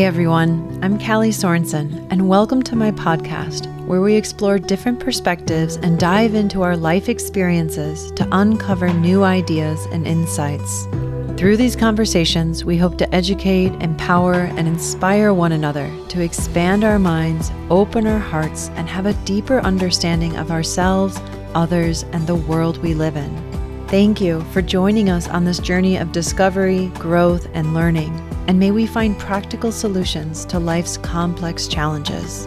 Hey everyone, I'm Callie Sorensen, and welcome to my podcast where we explore different perspectives and dive into our life experiences to uncover new ideas and insights. Through these conversations, we hope to educate, empower, and inspire one another to expand our minds, open our hearts, and have a deeper understanding of ourselves, others, and the world we live in. Thank you for joining us on this journey of discovery, growth, and learning and may we find practical solutions to life's complex challenges.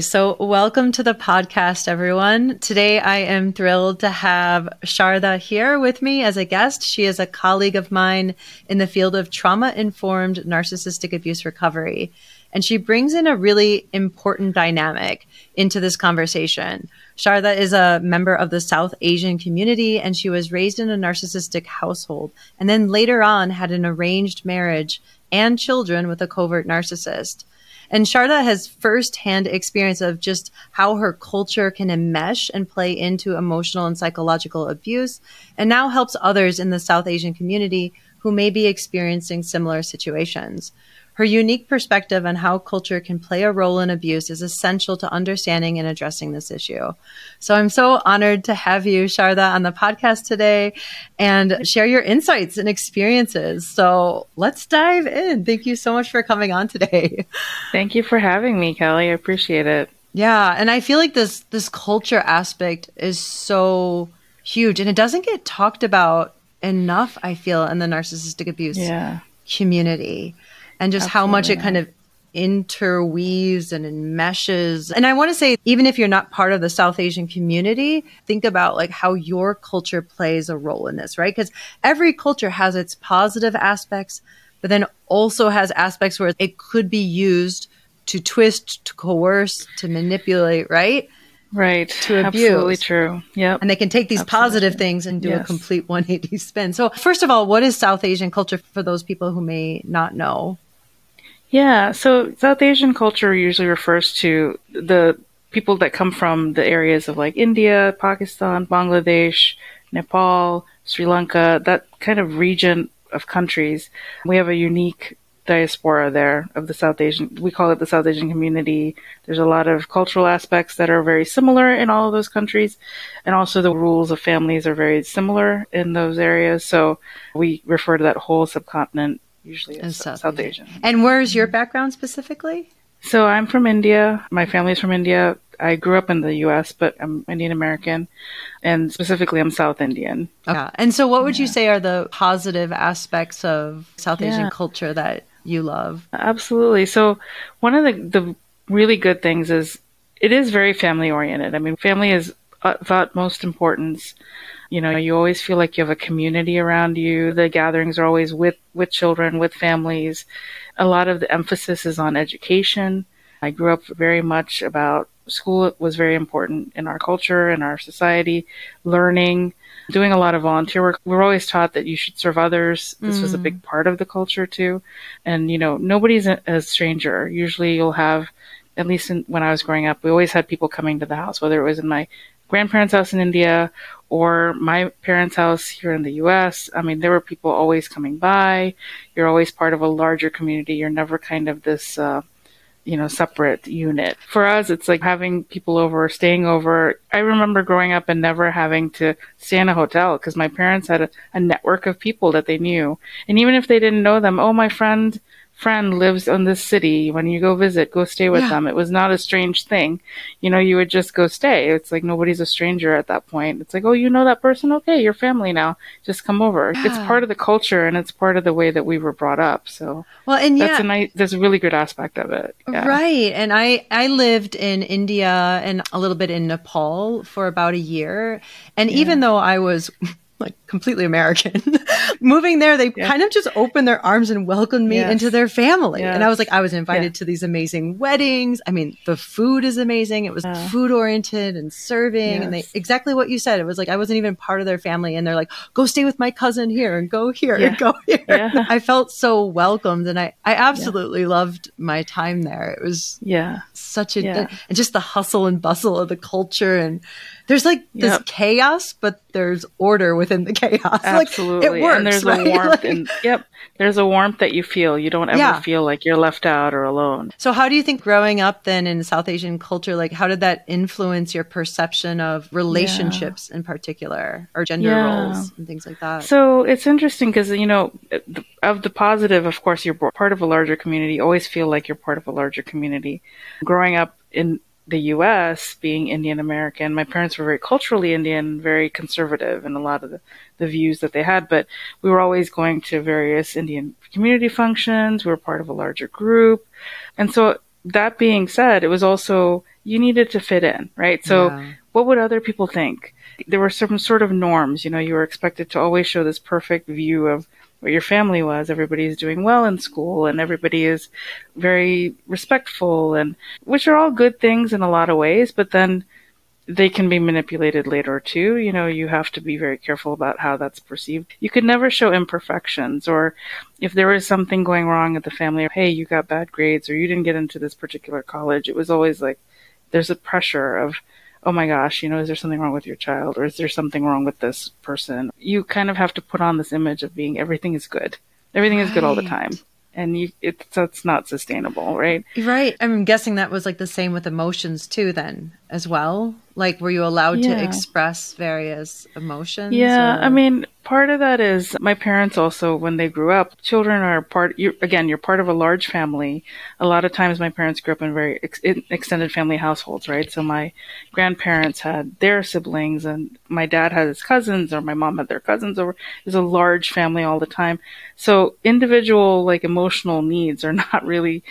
So, welcome to the podcast, everyone. Today, I am thrilled to have Sarada here with me as a guest. She is a colleague of mine in the field of trauma informed narcissistic abuse recovery. And she brings in a really important dynamic into this conversation. Sarada is a member of the South Asian community and she was raised in a narcissistic household and then later on had an arranged marriage and children with a covert narcissist. And Sarada has firsthand experience of just how her culture can enmesh and play into emotional and psychological abuse, and now helps others in the South Asian community who may be experiencing similar situations. Her unique perspective on how culture can play a role in abuse is essential to understanding and addressing this issue. So I'm so honored to have you, Sarada, on the podcast today and share your insights and experiences. So let's dive in. Thank you so much for coming on today. Thank you for having me, Callie. I appreciate it. Yeah, and I feel like this this culture aspect is so huge and it doesn't get talked about enough, I feel, in the narcissistic abuse yeah. community and just Absolutely. how much it kind of interweaves and enmeshes. And I want to say, even if you're not part of the South Asian community, think about like how your culture plays a role in this, right? Because every culture has its positive aspects, but then also has aspects where it could be used to twist, to coerce, to manipulate, right? Right. To abuse. Absolutely true. Yep. And they can take these Absolutely. positive things and do yes. a complete 180 spin. So, first of all, what is South Asian culture for those people who may not know? Yeah, so South Asian culture usually refers to the people that come from the areas of like India, Pakistan, Bangladesh, Nepal, Sri Lanka, that kind of region of countries. We have a unique diaspora there of the South Asian. We call it the South Asian community. There's a lot of cultural aspects that are very similar in all of those countries. And also the rules of families are very similar in those areas. So we refer to that whole subcontinent usually is South, South Asian. And where's your background specifically? So I'm from India. My family's from India. I grew up in the U.S., but I'm Indian American, and specifically, I'm South Indian. Yeah. And so, what would yeah. you say are the positive aspects of South yeah. Asian culture that you love? Absolutely. So, one of the the really good things is it is very family oriented. I mean, family is of utmost importance. You know, you always feel like you have a community around you. The gatherings are always with, with children, with families. A lot of the emphasis is on education. I grew up very much about school was very important in our culture and our society, learning, doing a lot of volunteer work. We're always taught that you should serve others. This mm. was a big mm. part of the culture too. And, you know, nobody's a, a stranger. Usually you'll have, at least in, when I was growing up, we always had people coming to the house, whether it was in my grandparents' house in India or my parents' house here in the US. I mean, there were people always coming by. You're always part of a larger community. You're never kind of this, uh, you know, separate unit. For us, it's like having people over, staying over. I remember growing up and never having to stay in a hotel because my parents had a, a network of people that they knew. And even if they didn't know them, oh, my friend friend lives in this city. When you go visit, go stay with yeah. them. It was not a strange thing. You know, you would just go stay. It's like nobody's a stranger at that point. It's like, oh, you know that person? Okay, you're family now. Just come over. Yeah. It's part of the culture and it's part of the way that we were brought up. So, well, and that's yeah, a nice, there's a really good aspect of it. Yeah. Right. And I, I lived in India and a little bit in Nepal for about a year. And even though I was like completely American. Moving there, they yeah. kind of just opened their arms and welcomed me yes. into their family. Yes. And I was like, I was invited yeah. to these amazing weddings. I mean, the food is amazing. It was food oriented and serving. Yes. And they exactly what you said. It was like I wasn't even part of their family. And they're like, go stay with my cousin here and go here and go here. I felt so welcomed and I, I absolutely loved my time there. It was yeah such a and just the hustle and bustle of the culture and there's like this yep. chaos, but there's order within the chaos. Absolutely. Like, it works, and there's right? a warmth Like- and yep, there's a warmth that you feel. You don't ever Yeah. feel like you're left out or alone. So, how do you think growing up then in South Asian culture, like how did that influence your perception of relationships in particular, or gender Yeah. roles and things like that? So it's interesting because, you know, of the positive, of course, you're part of a larger community. You always feel like you're part of a larger community. Growing up in the US, being Indian American, my parents were very culturally Indian, very conservative in a lot of the, the views that they had, but we were always going to various Indian community functions. We were part of a larger group. And so that being said, it was also, you needed to fit in, right? So Yeah. what would other people think? There were some sort of norms, you know, you were expected to always show this perfect view of what your family was. Everybody is doing well in school and everybody is very respectful and which are all good things in a lot of ways, but then they can be manipulated later too. You know, you have to be very careful about how that's perceived. You could never show imperfections or if there was something going wrong at the family, hey, you got bad grades or you didn't get into this particular college. It was always like there's a pressure of oh my gosh, you know, is there something wrong with your child or is there something wrong with this person? You kind of have to put on this image of being everything is good. Everything is good all the time. And you it's that's not sustainable, right? Right. I'm guessing that was like the same with emotions too, then as well. Like, were you allowed Yeah. to express various emotions? Yeah, or- I mean, part of that is my parents also, when they grew up, children are part, you again, you're part of a large family. A lot of times my parents grew up in very ex- extended family households, right? So my grandparents had their siblings and my dad had his cousins or my mom had their cousins over. It was a large family all the time. So individual, like emotional needs are not really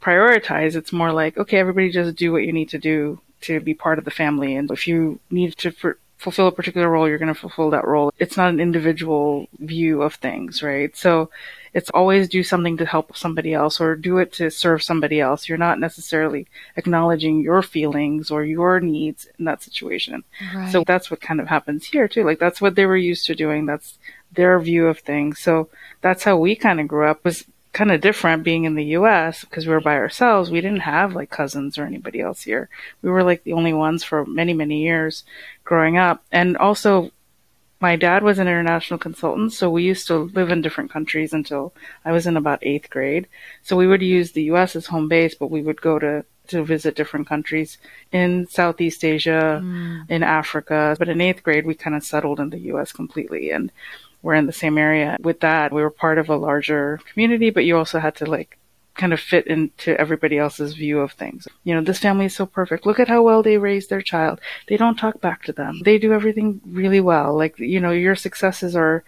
prioritized. It's more like, okay, everybody just do what you need to do to be part of the family. And if you need to for, fulfill a particular role, you're going to fulfill that role. It's not an individual view of things, right? So it's always do something to help somebody else or do it to serve somebody else. You're not necessarily acknowledging your feelings or your needs in that situation. Right. So that's what kind of happens here too. Like that's what they were used to doing. That's their view of things. So that's how we kind of grew up was kind of different being in the US because we were by ourselves. We didn't have like cousins or anybody else here. We were like the only ones for many, many years growing up. And also my dad was an international consultant, so we used to live in different countries until I was in about eighth grade. So we would use the US as home base, but we would go to to visit different countries in Southeast Asia, mm. in Africa. But in eighth grade, we kind of settled in the US completely and we're in the same area. With that, we were part of a larger community, but you also had to like kind of fit into everybody else's view of things. You know, this family is so perfect. Look at how well they raised their child. They don't talk back to them. They do everything really well. Like, you know, your successes are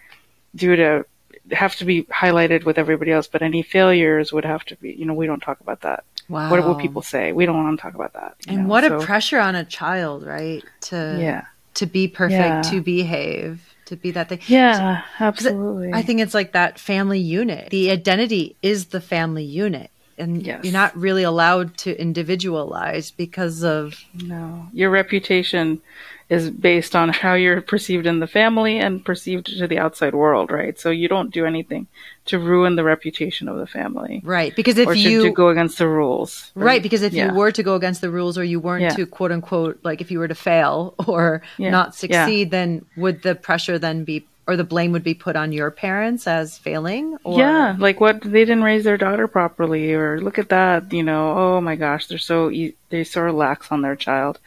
due to have to be highlighted with everybody else, but any failures would have to be, you know, we don't talk about that. wow. What will people say? We don't want to talk about that. And know, what a so- pressure on a child, right? To Yeah. to be perfect, Yeah. to behave, to be that thing. Yeah, absolutely. I think it's like that family unit. The identity is the family unit. And Yes. you're not really allowed to individualize because of No. Your reputation is based on how you're perceived in the family and perceived to the outside world, right? So you don't do anything to ruin the reputation of the family right. Because if you to go against the rules. Right, because if Yeah. you were to go against the rules or you weren't Yeah. to quote unquote like if you were to fail or Yeah. not succeed, then would the pressure then be or the blame would be put on your parents as failing? Or Yeah, like what they didn't raise their daughter properly, or look at that, you know, oh my gosh, they're so e- they so relax on their child.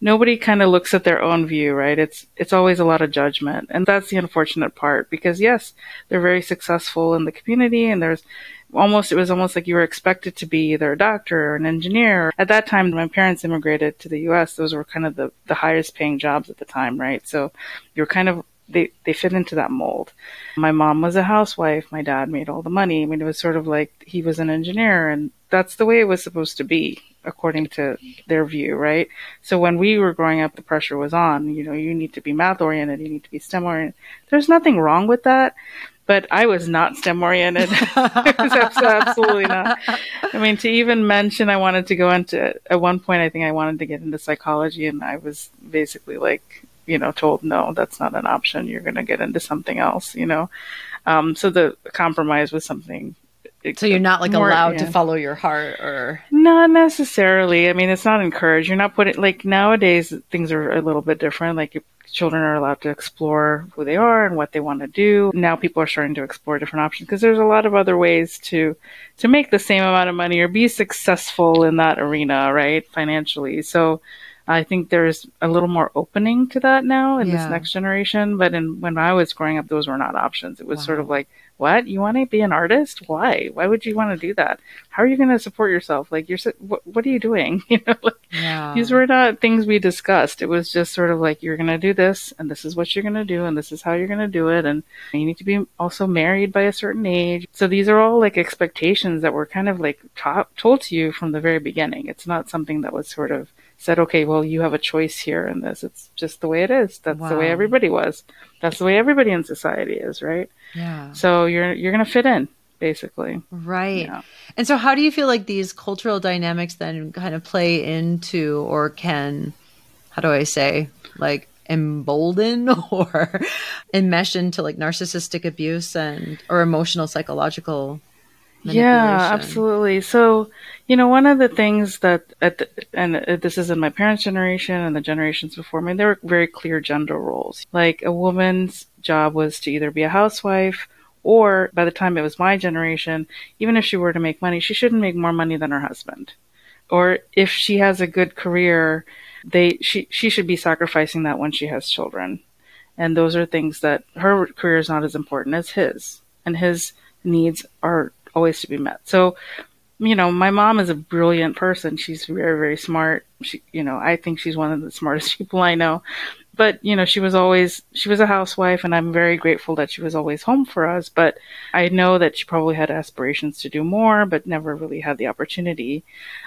Nobody kind of looks at their own view, right? It's it's always a lot of judgment, and that's the unfortunate part. Because yes, they're very successful in the community, and there's almost it was almost like you were expected to be either a doctor or an engineer. At that time, my parents immigrated to the U.S. Those were kind of the the highest paying jobs at the time, right? So you're kind of they they fit into that mold. My mom was a housewife. My dad made all the money. I mean, it was sort of like he was an engineer, and that's the way it was supposed to be, according to their view, right? So when we were growing up, the pressure was on. You know, you need to be math oriented. You need to be STEM oriented. There's nothing wrong with that. But I was not STEM oriented. absolutely not. I mean, to even mention I wanted to go into, at one point, I think I wanted to get into psychology, and I was basically like, you know, told, no, that's not an option. You're going to get into something else, you know? Um, so the compromise was something So you're not like more- allowed yeah. to follow your heart or Not necessarily. I mean, it's not encouraged. You're not putting like nowadays things are a little bit different. Like children are allowed to explore who they are and what they want to do. Now people are starting to explore different options because there's a lot of other ways to to make the same amount of money or be successful in that arena, right? Financially. So I think there's a little more opening to that now in Yeah. this next generation. But in when I was growing up, those were not options. It was sort of like, what you want to be an artist? Why? Why would you want to do that? How are you going to support yourself? Like you're, what, what are you doing? You know, like, yeah. these were not things we discussed. It was just sort of like you're going to do this, and this is what you're going to do, and this is how you're going to do it, and you need to be also married by a certain age. So these are all like expectations that were kind of like ta- told to you from the very beginning. It's not something that was sort of said, okay, well, you have a choice here in this. It's just the way it is. That's the way everybody was. That's the way everybody in society is, right? yeah. So you're you're going to fit in, basically. Right. Yeah. And so how do you feel like these cultural dynamics then kind of play into or can how do I say like embolden or enmesh into like narcissistic abuse and or emotional psychological Yeah, absolutely. So, you know, one of the things that, at the, and uh, this is in my parents' generation and the generations before me, there were very clear gender roles. Like a woman's job was to either be a housewife or by the time it was my generation, even if she were to make money, she shouldn't make more money than her husband. Or if she has a good career, they, she, she should be sacrificing that when she has children. And those are things that her career is not as important as his. And his needs are always to be met. So, you know, my mom is a brilliant person. She's very, very smart. She, you know, I think she's one of the smartest people I know. But, you know, she was always, she was a housewife and I'm very grateful that she was always home for us. But I know that she probably had aspirations to do more, but never really had the opportunity.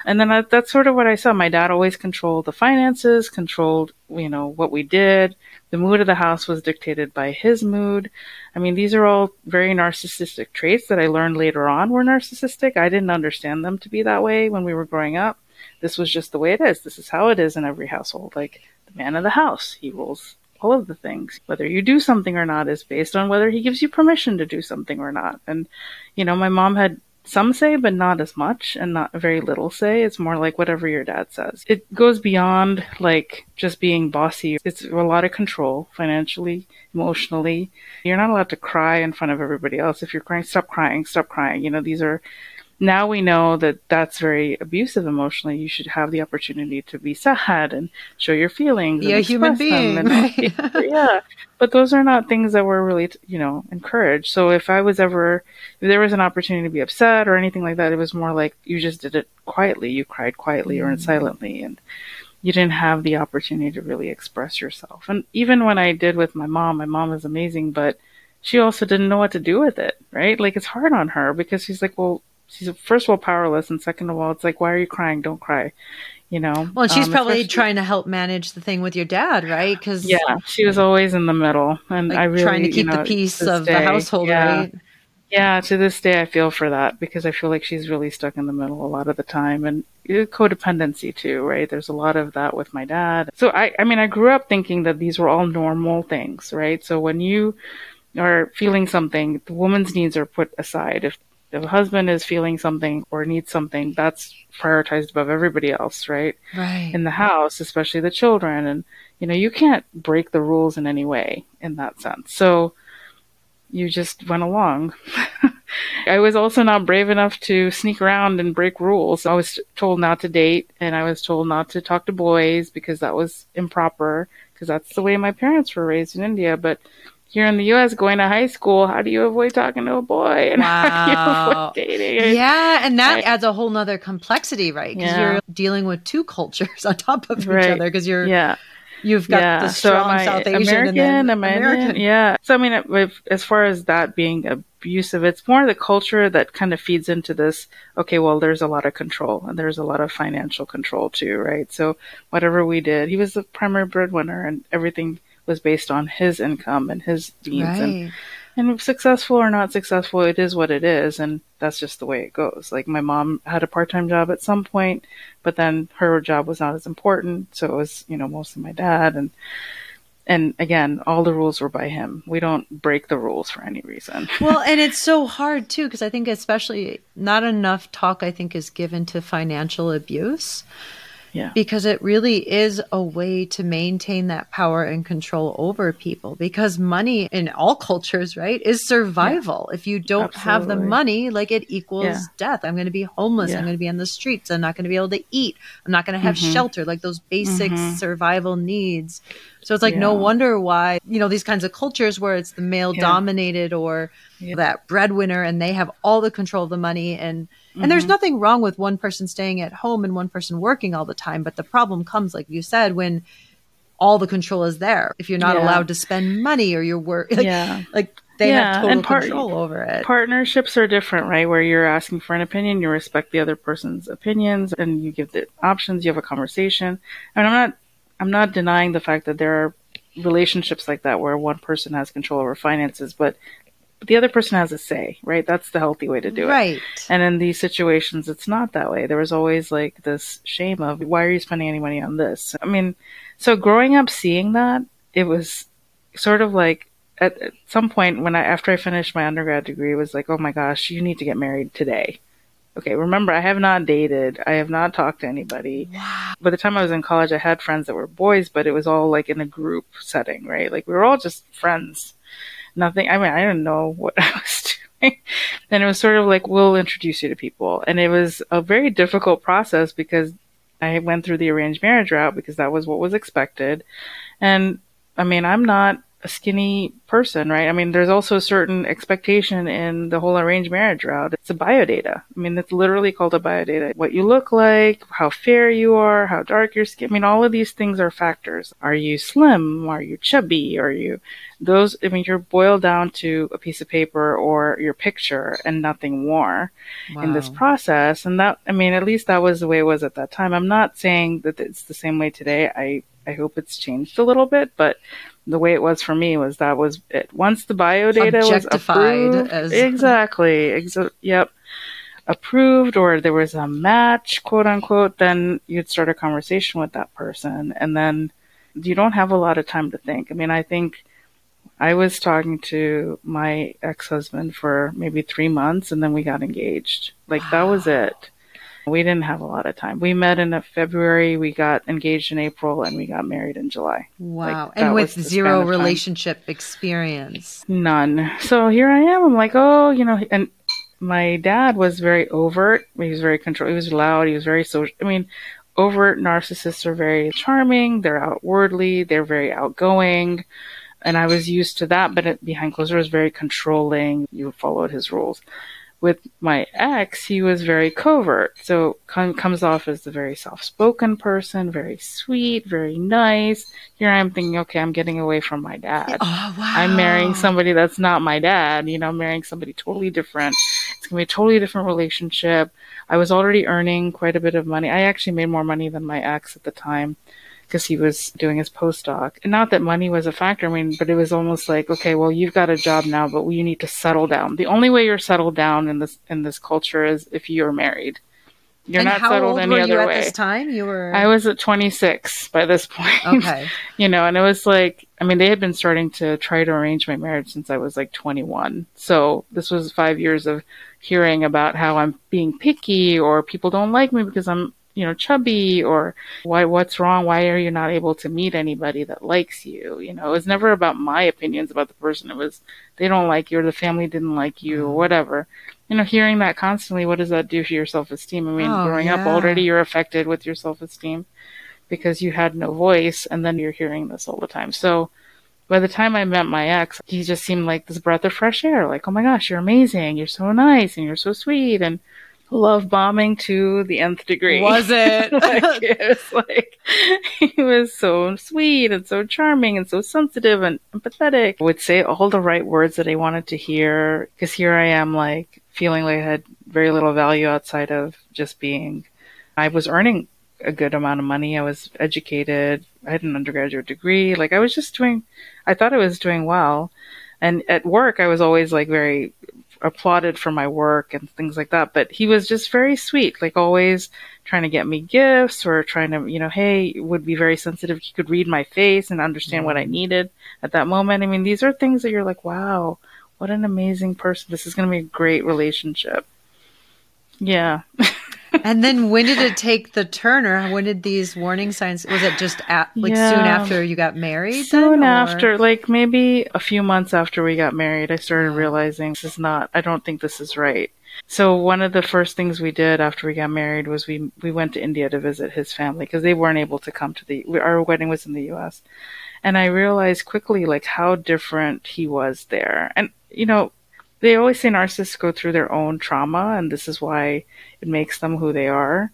And then that, that's sort of what I saw. My dad always controlled the finances, controlled, you know, what we did. The mood of the house was dictated by his mood. I mean, these are all very narcissistic traits that I learned later on were narcissistic. I didn't understand them to be that way when we were growing up. This was just the way it is. This is how it is in every household. Like the man of the house, he rules all of the things. Whether you do something or not is based on whether he gives you permission to do something or not. And, you know, my mom had some say, but not as much and not very little say. It's more like whatever your dad says. It goes beyond like just being bossy. It's a lot of control financially, emotionally. You're not allowed to cry in front of everybody else. If you're crying, stop crying, stop crying. You know, these are, now we know that that's very abusive emotionally. You should have the opportunity to be sad and show your feelings. A human being, and- right? yeah. But those are not things that were really, you know, encouraged. So if I was ever, if there was an opportunity to be upset or anything like that, it was more like you just did it quietly. You cried quietly or in silently and you didn't have the opportunity to really express yourself. And even when I did with my mom, my mom is amazing, but she also didn't know what to do with it, right? Like it's hard on her because she's like, well, she's first of all powerless, and second of all, it's like, why are you crying? Don't cry, you know. Well, and she's Um, probably trying to help manage the thing with your dad, right? Because Yeah, she was always in the middle, and like I really trying to you keep know, the peace of the household, yeah. right? Yeah, to this day, I feel for that because I feel like she's really stuck in the middle a lot of the time, and codependency too, right? There's a lot of that with my dad. So I, I mean, I grew up thinking that these were all normal things, right? So when you are feeling something, the woman's needs are put aside. If if a husband is feeling something or needs something, that's prioritized above everybody else, right? Right. in the house, especially the children. And, you know, you can't break the rules in any way in that sense. So you just went along. I was also not brave enough to sneak around and break rules. I was told not to date and I was told not to talk to boys because that was improper because that's the way my parents were raised in India. But here in the US, going to high school, how do you avoid talking to a boy? And how do you Wow. avoid dating? Yeah, and that I- adds a whole nother complexity, right? Because Yeah. you're dealing with two cultures on top of Right. each other. Because you're Yeah. you've got yeah. the so strong am I South Asian American, and American. Yeah. So I mean, if, as far as that being abusive, it's more the culture that kind of feeds into this. Okay, well, there's a lot of control and there's a lot of financial control too, right? So whatever we did, he was the primary breadwinner, and everything was based on his income and his needs. And and successful or not successful, it is what it is, and that's just the way it goes. Like my mom had a part-time job at some point, but then her job was not as important, so it was you know mostly my dad, and And again, all the rules were by him. We don't break the rules for any reason. well, and it's so hard too, because I think, especially, not enough talk, I think, is given to financial abuse. Yeah. Because it really is a way to maintain that power and control over people. Because money in all cultures, right, is survival. Yeah. If you don't Absolutely. have the money, like it equals yeah. death. I'm going to be homeless. I'm going to be on the streets. I'm not going to be able to eat. I'm not going to have mm-hmm. shelter, like those basic mm-hmm. survival needs. So it's like no wonder why, you know, these kinds of cultures where it's the male dominated or that breadwinner and they have all the control of the money and and mm-hmm. there's nothing wrong with one person staying at home and one person working all the time, but the problem comes, like you said, when all the control is there. If you're not yeah. allowed to spend money or you're work, like, yeah. like they yeah. have total and control over it. Partnerships are different, right? Where you're asking for an opinion, you respect the other person's opinions, and you give the options. You have a conversation. And I'm not, I'm not denying the fact that there are relationships like that where one person has control over finances, but but the other person has a say, right? That's the healthy way to do it. Right. And in these situations, it's not that way. There was always like this shame of, why are you spending any money on this? I mean, so growing up seeing that, it was sort of like at, at some point when I, after I finished my undergrad degree, it was like, oh my gosh, you need to get married today. Okay, remember, I have not dated. I have not talked to anybody. Wow. By the time I was in college, I had friends that were boys, but it was all like in a group setting, right? Like we were all just friends nothing. I mean, I didn't know what I was doing. and it was sort of like, we'll introduce you to people. And it was a very difficult process because I went through the arranged marriage route because that was what was expected. And I mean, I'm not a skinny person, right? I mean, there's also a certain expectation in the whole arranged marriage route. It's a biodata. I mean, it's literally called a biodata. What you look like, how fair you are, how dark your skin. I mean, all of these things are factors. Are you slim? Are you chubby? Are you those? I mean, you're boiled down to a piece of paper or your picture and nothing more wow. in this process. And that, I mean, at least that was the way it was at that time. I'm not saying that it's the same way today. I, I hope it's changed a little bit, but the way it was for me was that was it. Once the bio data was approved, as... exactly, exa- yep, approved, or there was a match, quote unquote, then you'd start a conversation with that person, and then you don't have a lot of time to think. I mean, I think I was talking to my ex husband for maybe three months, and then we got engaged. Like wow. that was it. We didn't have a lot of time. We met in February, we got engaged in April, and we got married in July. Wow. Like, and with zero relationship experience. None. So here I am. I'm like, oh, you know, and my dad was very overt. He was very control. He was loud. He was very social. I mean, overt narcissists are very charming. They're outwardly. They're very outgoing. And I was used to that, but behind closed doors, very controlling. You followed his rules with my ex, he was very covert. So com- comes off as a very soft-spoken person, very sweet, very nice. Here I am thinking, okay, I'm getting away from my dad. Oh, wow. I'm marrying somebody that's not my dad. You know, I'm marrying somebody totally different. It's gonna be a totally different relationship. I was already earning quite a bit of money. I actually made more money than my ex at the time because he was doing his postdoc. And not that money was a factor, I mean, but it was almost like, okay, well, you've got a job now, but you need to settle down. The only way you're settled down in this in this culture is if you're married. You're and not how settled old any were other you at way. this time? You were. I was at 26 by this point. Okay. you know, and it was like, I mean, they had been starting to try to arrange my marriage since I was like 21. So this was five years of hearing about how I'm being picky or people don't like me because I'm you know, chubby or why, what's wrong? Why are you not able to meet anybody that likes you? You know, it was never about my opinions about the person. It was, they don't like you or the family didn't like you or mm-hmm. whatever. You know, hearing that constantly, what does that do to your self-esteem? I mean, oh, growing yeah. up already, you're affected with your self-esteem because you had no voice and then you're hearing this all the time. So, by the time I met my ex, he just seemed like this breath of fresh air. Like, oh my gosh, you're amazing. You're so nice and you're so sweet. And love bombing to the nth degree. Was it? like, it was like he was so sweet and so charming and so sensitive and empathetic. Would say all the right words that I wanted to hear because here I am like feeling like I had very little value outside of just being. I was earning a good amount of money. I was educated. I had an undergraduate degree. Like I was just doing. I thought I was doing well. And at work, I was always like very applauded for my work and things like that. But he was just very sweet, like always trying to get me gifts or trying to, you know, hey, would be very sensitive. He could read my face and understand what I mm-hmm. needed at that moment. I mean, these are things that you're like, wow, what an amazing person. This is going to be a great relationship. Yeah. and then when did it take the turn or when did these warning signs was it just at, like yeah. soon after you got married soon then, after like maybe a few months after we got married i started realizing this is not i don't think this is right. So one of the first things we did after we got married was we we went to india to visit his family because they weren't able to come to the our wedding was in the us and i realized quickly like how different he was there. And you know they always say narcissists go through their own trauma, and this is why it makes them who they are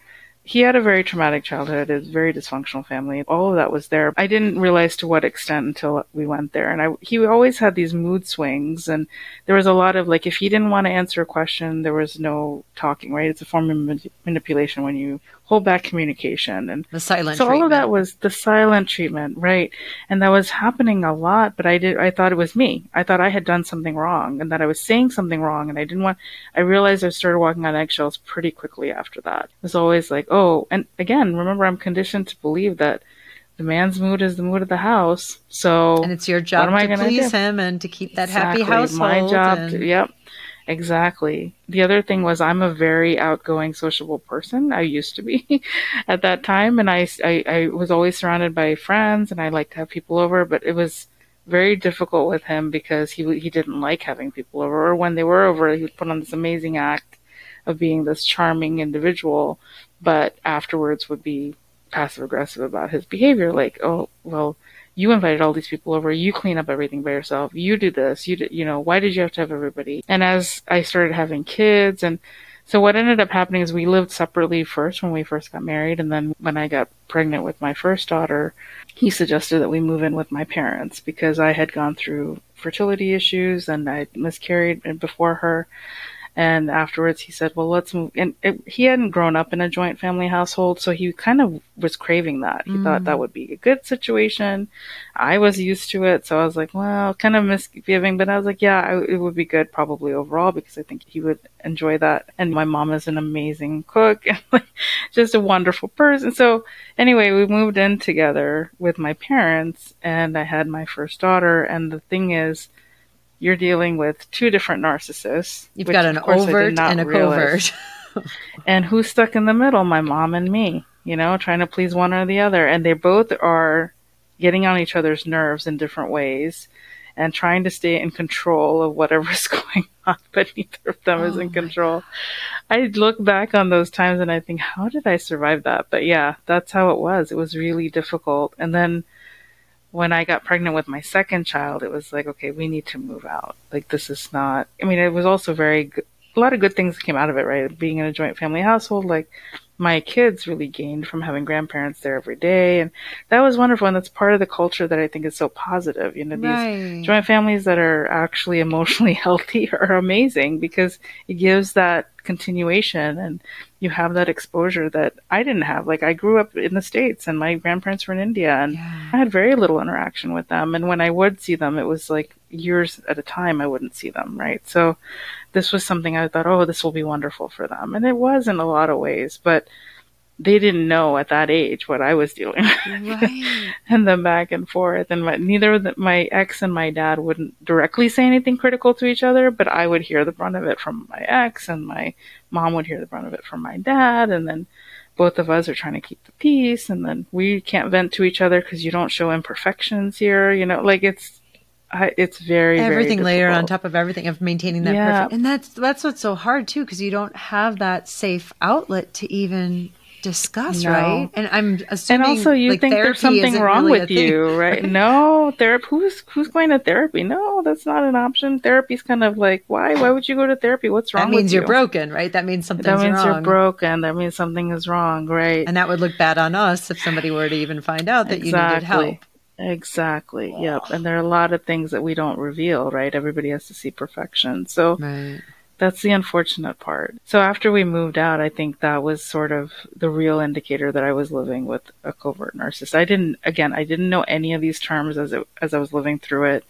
he had a very traumatic childhood, a very dysfunctional family. All of that was there. I didn't realize to what extent until we went there. And I, he always had these mood swings and there was a lot of like, if he didn't want to answer a question, there was no talking, right? It's a form of manipulation when you hold back communication and the silent. So treatment. all of that was the silent treatment, right? And that was happening a lot, but I did, I thought it was me. I thought I had done something wrong and that I was saying something wrong and I didn't want, I realized I started walking on eggshells pretty quickly after that. It was always like, oh, and again, remember, I'm conditioned to believe that the man's mood is the mood of the house. So, and it's your job to please do? him and to keep that exactly. happy household. My job. And... To, yep. Exactly. The other thing was I'm a very outgoing, sociable person. I used to be at that time, and I, I, I was always surrounded by friends, and I liked to have people over. But it was very difficult with him because he he didn't like having people over, or when they were over, he would put on this amazing act of being this charming individual, but afterwards would be passive aggressive about his behavior. Like, oh, well, you invited all these people over. You clean up everything by yourself. You do this. You do, you know, why did you have to have everybody? And as I started having kids and so what ended up happening is we lived separately first when we first got married. And then when I got pregnant with my first daughter, he suggested that we move in with my parents because I had gone through fertility issues and I miscarried before her. And afterwards, he said, "Well, let's move." And it, he hadn't grown up in a joint family household, so he kind of was craving that. He mm. thought that mm. would be a good situation. I was used to it, so I was like, "Well, kind of misgiving," but I was like, "Yeah, I, it would be good probably overall because I think he would enjoy that." And my mom is an amazing cook and like just a wonderful person. So anyway, we moved in together with my parents, and I had my first daughter. And the thing is you're dealing with two different narcissists. You've got an overt and a realize. covert. and who's stuck in the middle? My mom and me, you know, trying to please one or the other. And they both are getting on each other's nerves in different ways and trying to stay in control of whatever's going on, but neither of them oh is in oh control. God. I look back on those times and I think, how did I survive that? But yeah, that's how it was. It was really difficult. And then when I got pregnant with my second child, it was like, okay, we need to move out. Like, this is not, I mean, it was also very good, a lot of good things came out of it, right? Being in a joint family household, like, my kids really gained from having grandparents there every day. And that was wonderful. And that's part of the culture that I think is so positive. You know, these joint families that are actually emotionally healthy are amazing because it gives that continuation and you have that exposure that I didn't have. Like I grew up in the States and my grandparents were in India and yeah. I had very little interaction with them. And when I would see them, it was like years at a time I wouldn't see them, right? So this was something I thought, oh, this will be wonderful for them. And it was in a lot of ways, but they didn't know at that age what I was dealing with. Right. and then back and forth. And my, neither the, my ex and my dad wouldn't directly say anything critical to each other, but I would hear the brunt of it from my ex and my mom would hear the brunt of it from my dad. And then both of us are trying to keep the peace. And then we can't vent to each other because you don't show imperfections here. You know, like it's, I, it's very everything very layered on top of everything of maintaining that yeah. perfect and that's that's what's so hard too because you don't have that safe outlet to even discuss no. right? And i'm assuming and also you like, think there's something wrong really with you right? No therapy who's who's going to therapy? No that's not an option. Therapy's kind of like why why would you go to therapy? What's wrong with that means you're you? broken right? That means something that means wrong. you're broken. That means something is wrong right? And that would look bad on us if somebody were to even find out that exactly. you needed help Exactly. Yep. And there are a lot of things that we don't reveal, right? Everybody has to see perfection. So right. that's the unfortunate part. So after we moved out, I think that was sort of the real indicator that I was living with a covert narcissist. I didn't, again, I didn't know any of these terms as it, as I was living through it.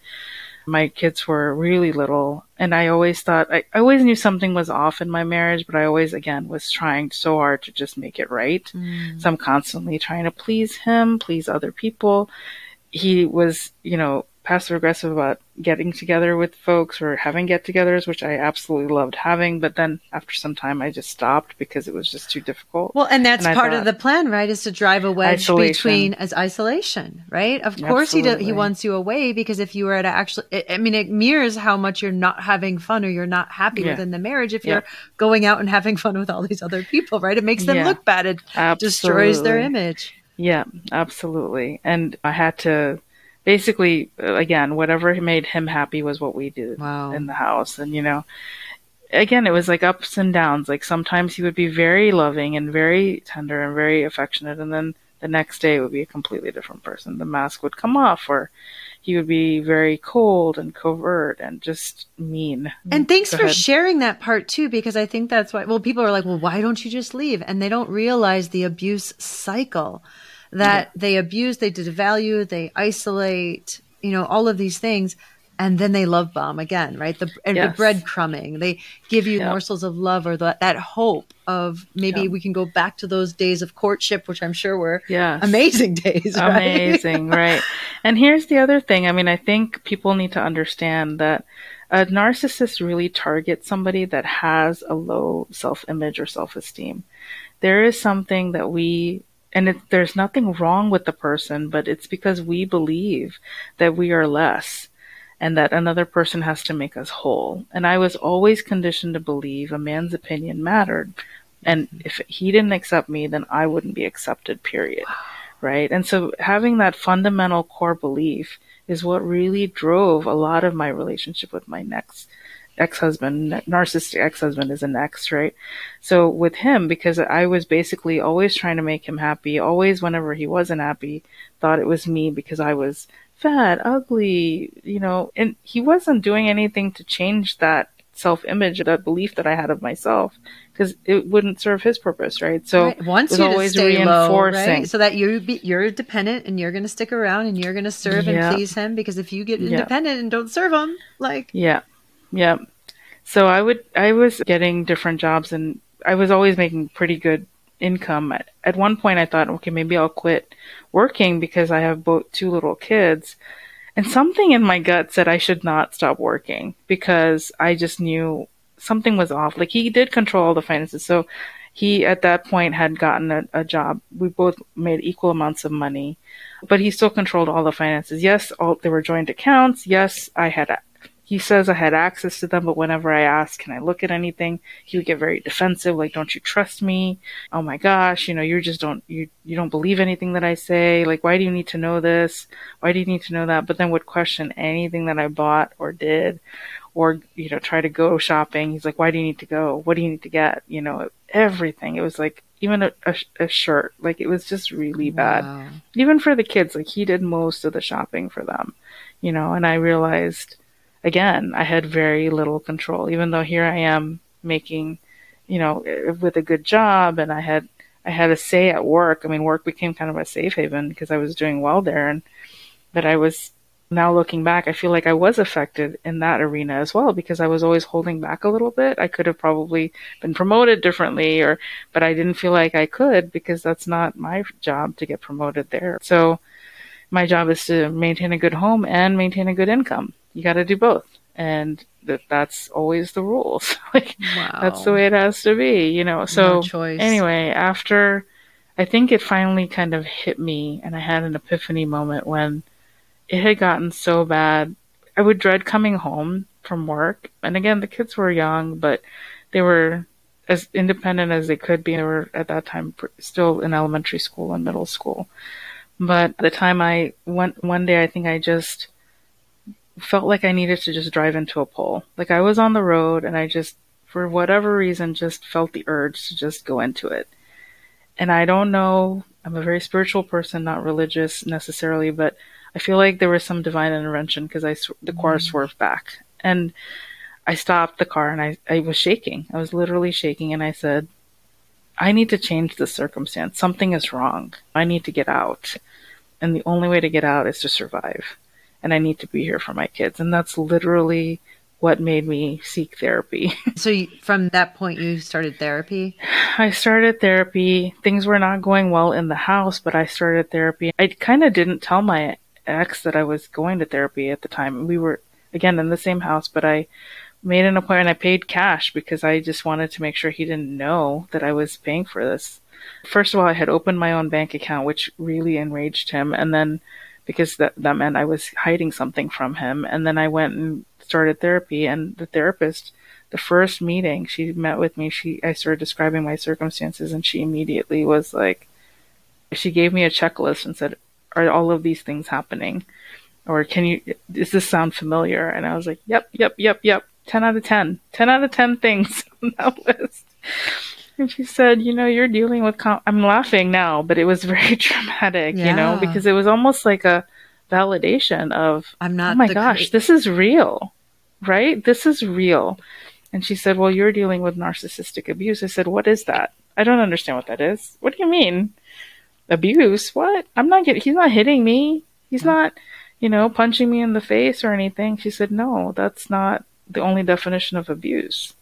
My kids were really little and I always thought, I, I always knew something was off in my marriage, but I always, again, was trying so hard to just make it right. Mm. So I'm constantly trying to please him, please other people. He was, you know, passive aggressive about getting together with folks or having get togethers, which I absolutely loved having. But then after some time, I just stopped because it was just too difficult. Well, and that's and part thought, of the plan, right? Is to drive a wedge isolation. between as isolation, right? Of course, he do, he wants you away because if you were to actually, I mean, it mirrors how much you're not having fun or you're not happy yeah. within the marriage if you're going out and having fun with all these other people, right? It makes them yeah. look bad. It absolutely. destroys their image. Yeah, absolutely. And I had to basically, uh, again, whatever made him happy was what we did wow. in the house. And, you know, again, it was like ups and downs. Like sometimes he would be very loving and very tender and very affectionate. And then the next day it would be a completely different person. The mask would come off or he would be very cold and covert and just mean. And thanks Go for ahead. sharing that part too, because I think that's why, well, people are like, well, why don't you just leave? And they don't realize the abuse cycle that yeah. they abuse, they devalue, they isolate, you know, all of these things. And then they love bomb again, right? The, and yes. the breadcrumbing, they give you yep. morsels of love or the, that hope of maybe yep. we can go back to those days of courtship, which I'm sure were yes. amazing days. Right? Amazing, right? And here's the other thing. I mean, I think people need to understand that a narcissist really targets somebody that has a low self image or self esteem. There is something that we and it, there's nothing wrong with the person, but it's because we believe that we are less and that another person has to make us whole. And I was always conditioned to believe a man's opinion mattered. And if he didn't accept me, then I wouldn't be accepted, period. Right. And so having that fundamental core belief is what really drove a lot of my relationship with my next ex-husband, narcissistic ex-husband is an ex, right? So with him, because I was basically always trying to make him happy, always whenever he wasn't happy, thought it was me because I was fat, ugly, you know, and he wasn't doing anything to change that self-image, that belief that I had of myself, because it wouldn't serve his purpose, right? So right. wants you always to stay reinforcing. low, right? So that you be, you're dependent and you're going to stick around and you're going to serve yeah. and please him because if you get independent yeah. and don't serve him, like yeah, yeah. So I would, I was getting different jobs and I was always making pretty good income. At, at one point I thought, okay, maybe I'll quit working because I have both two little kids. And something in my gut said I should not stop working because I just knew something was off. Like he did control all the finances. So he at that point had gotten a, a, job. We both made equal amounts of money, but he still controlled all the finances. Yes, all there were joint accounts. Yes, I had he says I had access to them, but whenever I asked, can I look at anything, he would get very defensive, like, don't you trust me? Oh my gosh, you know, you just don't, you, you don't believe anything that I say. Like, why do you need to know this? Why do you need to know that? But then would question anything that I bought or did or, you know, try to go shopping. He's like, why do you need to go? What do you need to get? You know, everything. It was like, even a, a, a shirt, like it was just really bad. Wow. Even for the kids, like he did most of the shopping for them, you know, and I realized, again, I had very little control, even though here I am making, you know, with a good job and I had, I had a say at work. I mean, work became kind of a safe haven because I was doing well there and that I was now looking back, I feel like I was affected in that arena as well because I was always holding back a little bit. I could have probably been promoted differently or, but I didn't feel like I could because that's not my job to get promoted there. So my job is to maintain a good home and maintain a good income you got to do both. And that that's always the rules. like wow. that's the way it has to be, you know. So no anyway, after I think it finally kind of hit me and I had an epiphany moment when it had gotten so bad. I would dread coming home from work. And again, the kids were young, but they were as independent as they could be. They were at that time still in elementary school and middle school. But the time I went one day, I think I just felt like I needed to just drive into a pole. Like I was on the road and I just, for whatever reason, just felt the urge to just go into it. And I don't know, I'm a very spiritual person, not religious necessarily, but I feel like there was some divine intervention because I, the car mm. swerved back and I stopped the car and I, I was shaking. I was literally shaking and I said, I need to change the circumstance. Something is wrong. I need to get out. And the only way to get out is to survive and I need to be here for my kids. And that's literally what made me seek therapy. so you, from that point, you started therapy? I started therapy. Things were not going well in the house, but I started therapy. I kind of didn't tell my ex that I was going to therapy at the time. We were, again, in the same house, but I made an appointment. I paid cash because I just wanted to make sure he didn't know that I was paying for this. First of all, I had opened my own bank account, which really enraged him. And then because that, that meant I was hiding something from him. And then I went and started therapy and the therapist, the first meeting she met with me, she, I started describing my circumstances and she immediately was like, she gave me a checklist and said, are all of these things happening? Or can you, does this sound familiar? And I was like, yep, yep, yep, yep. 10 out of 10. 10 out of 10 things on that list. And she said, you know, you're dealing with, com-. I'm laughing now, but it was very traumatic, yeah. you know, because it was almost like a validation of, I'm not, oh my gosh, this is real, right? This is real. And she said, well, you're dealing with narcissistic abuse. I said, what is that? I don't understand what that is. What do you mean? Abuse? What? I'm not getting, he's not hitting me. He's not, you know, punching me in the face or anything. She said, no, that's not the only definition of abuse.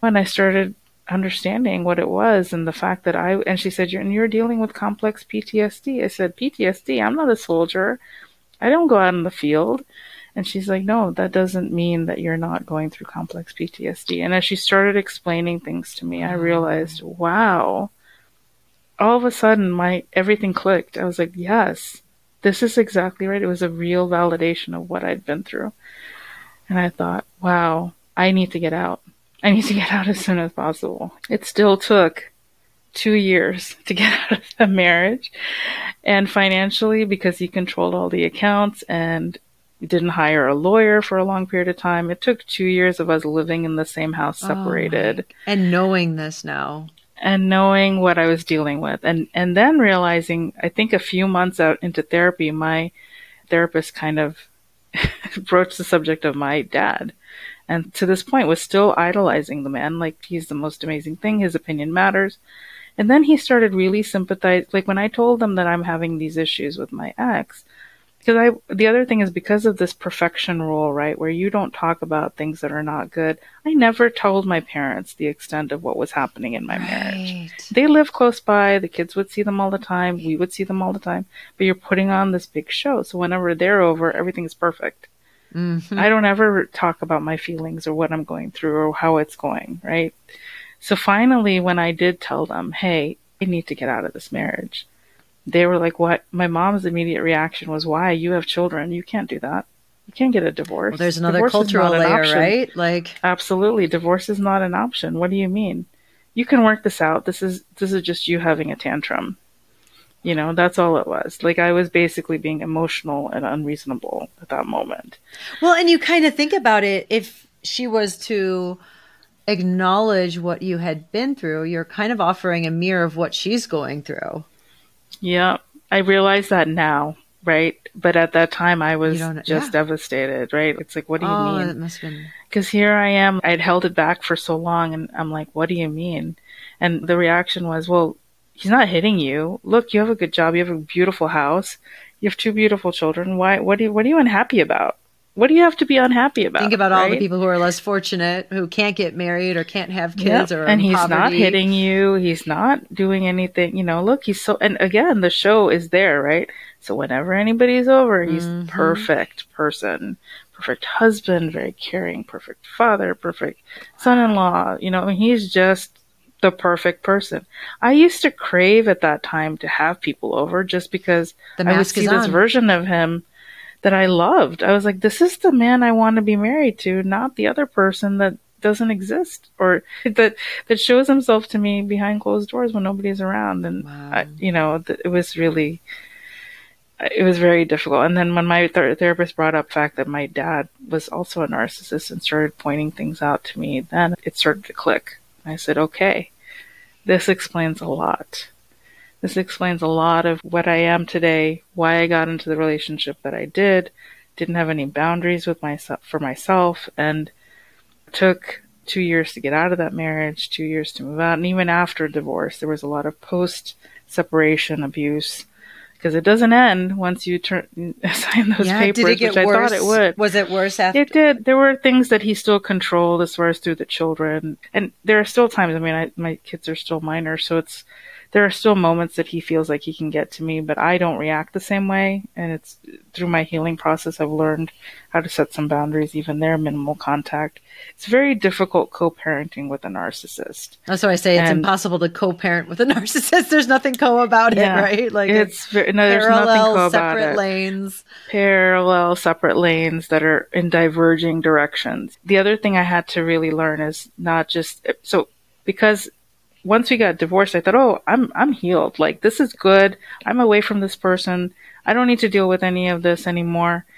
When I started understanding what it was and the fact that I and she said you're, and you're dealing with complex PTSD. I said PTSD. I'm not a soldier. I don't go out in the field. And she's like, no, that doesn't mean that you're not going through complex PTSD. And as she started explaining things to me, I mm-hmm. realized, wow. All of a sudden, my everything clicked. I was like, yes, this is exactly right. It was a real validation of what I'd been through. And I thought, wow, I need to get out. I need to get out as soon as possible. It still took two years to get out of the marriage. And financially, because he controlled all the accounts and didn't hire a lawyer for a long period of time, it took two years of us living in the same house, oh separated. Oh and knowing this now. And knowing what I was dealing with. And, and then realizing, I think a few months out into therapy, my therapist kind of broached the subject of my dad. And to this point was still idolizing the man, like he's the most amazing thing, his opinion matters. And then he started really sympathize like when I told him that I'm having these issues with my ex, because I the other thing is because of this perfection rule, right, where you don't talk about things that are not good. I never told my parents the extent of what was happening in my right. marriage. They live close by, the kids would see them all the time, we would see them all the time, but you're putting on this big show. So whenever they're over, everything's perfect. Mm-hmm. I don't ever talk about my feelings or what I'm going through or how it's going, right? So finally when I did tell them, "Hey, I need to get out of this marriage." they were like, "What?" My mom's immediate reaction was, "Why? You have children. You can't do that. You can't get a divorce." Well, there's another divorce cultural layer, right? Like, absolutely, divorce is not an option. What do you mean? You can work this out. This is this is just you having a tantrum. You know, that's all it was. Like I was basically being emotional and unreasonable at that moment. Well, and you kind of think about it if she was to acknowledge what you had been through, you're kind of offering a mirror of what she's going through. Yeah, I realize that now, right? But at that time, I was just yeah. devastated, right? It's like, what do you oh, mean? It must have been. Because here I am, I'd held it back for so long, and I'm like, what do you mean? And the reaction was, well, he's not hitting you. Look, you have a good job. You have a beautiful house. You have two beautiful children. Why? What are you? What are you unhappy about? What do you have to be unhappy about? Think about right? all the people who are less fortunate, who can't get married or can't have kids, yep. or and he's poverty. not hitting you. He's not doing anything. You know, look, he's so. And again, the show is there, right? So whenever anybody's over, he's mm-hmm. perfect person, perfect husband, very caring, perfect father, perfect son-in-law. You know, he's just the perfect person. I used to crave at that time to have people over just because I would see this version of him that I loved. I was like, this is the man I want to be married to, not the other person that doesn't exist or that that shows himself to me behind closed doors when nobody's around. And wow. I, you know, th- it was really it was very difficult. And then when my th- therapist brought up fact that my dad was also a narcissist and started pointing things out to me, then it started to click. I said, okay, this explains a lot. This explains a lot of what I am today, why I got into the relationship that I did, didn't have any boundaries with myself for myself, and took two years to get out of that marriage, two years to move out, and even after divorce, there was a lot of post separation abuse, because it doesn't end once you turn sign those yeah, papers, did it get which worse? I thought it would. Was it worse after? It did. There were things that he still controlled as far as through the children, and there are still times. I mean, I, my kids are still minor, so it's there are still moments that he feels like he can get to me, but I don't react the same way. And it's through my healing process I've learned how to set some boundaries, even there, minimal contact. It's very difficult co-parenting with a narcissist. That's why I say it's And- impossible to co-parent with a narcissist. There's nothing co about Yeah. it, right? Like it's very, no, there's nothing parallel, co about separate lanes. parallel separate lanes that are in diverging directions. The other thing I had to really learn is not just so because once we got divorced, I thought, oh, I'm I'm healed. Like this is good. I'm away from this person. I don't need to deal with any of this anymore.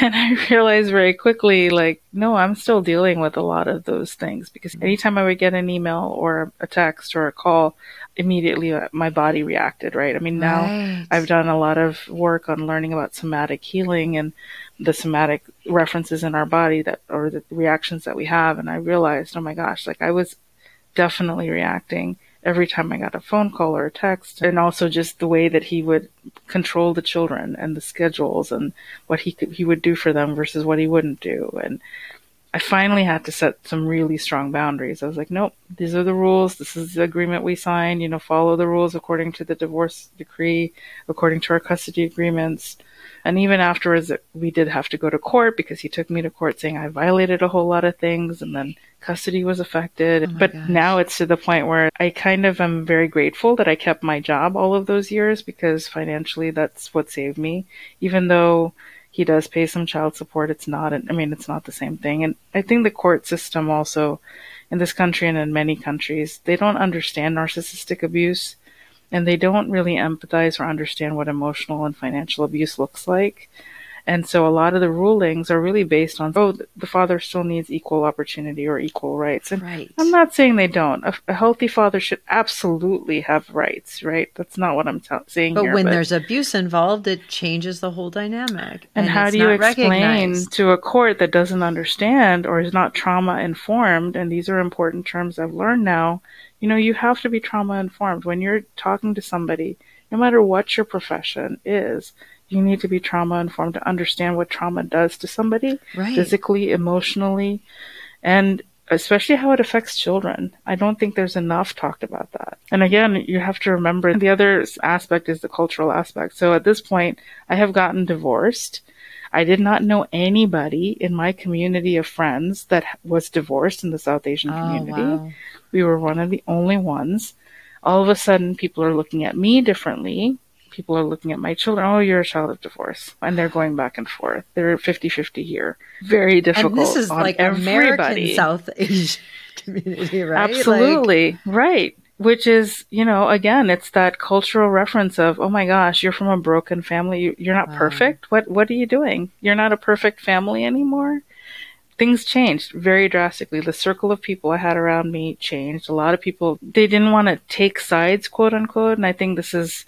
And I realized very quickly, like, no, I'm still dealing with a lot of those things because anytime I would get an email or a text or a call, immediately uh, my body reacted, right? I mean, now Right. I've done a lot of work on learning about somatic healing and the somatic references in our body that, or the reactions that we have. And I realized, oh my gosh, like I was definitely reacting every time I got a phone call or a text. And also just the way that he would control the children and the schedules and what he could, he would do for them versus what he wouldn't do. And I finally had to set some really strong boundaries. I was like, nope, these are the rules. This is the agreement we signed. You know, follow the rules according to the divorce decree, according to our custody agreements. And even afterwards, we did have to go to court because he took me to court saying I violated a whole lot of things and then custody was affected. Oh but gosh. now it's to the point where I kind of am very grateful that I kept my job all of those years because financially that's what saved me. Even though he does pay some child support, it's not, I mean, it's not the same thing. And I think the court system also in this country and in many countries, they don't understand narcissistic abuse and they don't really empathize or understand what emotional and financial abuse looks like. And so a lot of the rulings are really based on, oh, the father still needs equal opportunity or equal rights. And Right. I'm not saying they don't. A, a healthy father should absolutely have rights, right? That's not what I'm t- saying But here. when there's abuse involved, it changes the whole dynamic. and, how it's do you explain recognized. to a court that doesn't understand or is not trauma informed? And these are important terms I've learned now. You know, you have to be trauma informed when you're talking to somebody, no matter what your profession is. You need to be trauma informed to understand what trauma does to somebody Right. physically, emotionally, and especially how it affects children. I don't think there's enough talked about that. And again, you have to remember the other aspect is the cultural aspect. So at this point, I have gotten divorced. I did not know anybody in my community of friends that was divorced in the South Asian Oh, community. wow. We were one of the only ones. All of a sudden, people are looking at me differently. People are looking at my children. Oh, you're a child of divorce. And they're going back and forth. They're 50 50 here. Very difficult. And this is on like everybody. American South Asian community, right? Like, Absolutely. right. Which is, you know, again, it's that cultural reference of, oh my gosh, you're from a broken family. You- You're not Wow. perfect. What, what are you doing? You're not a perfect family anymore. Things changed very drastically. The circle of people I had around me changed. A lot of people, they didn't want to take sides, quote unquote. And I think this is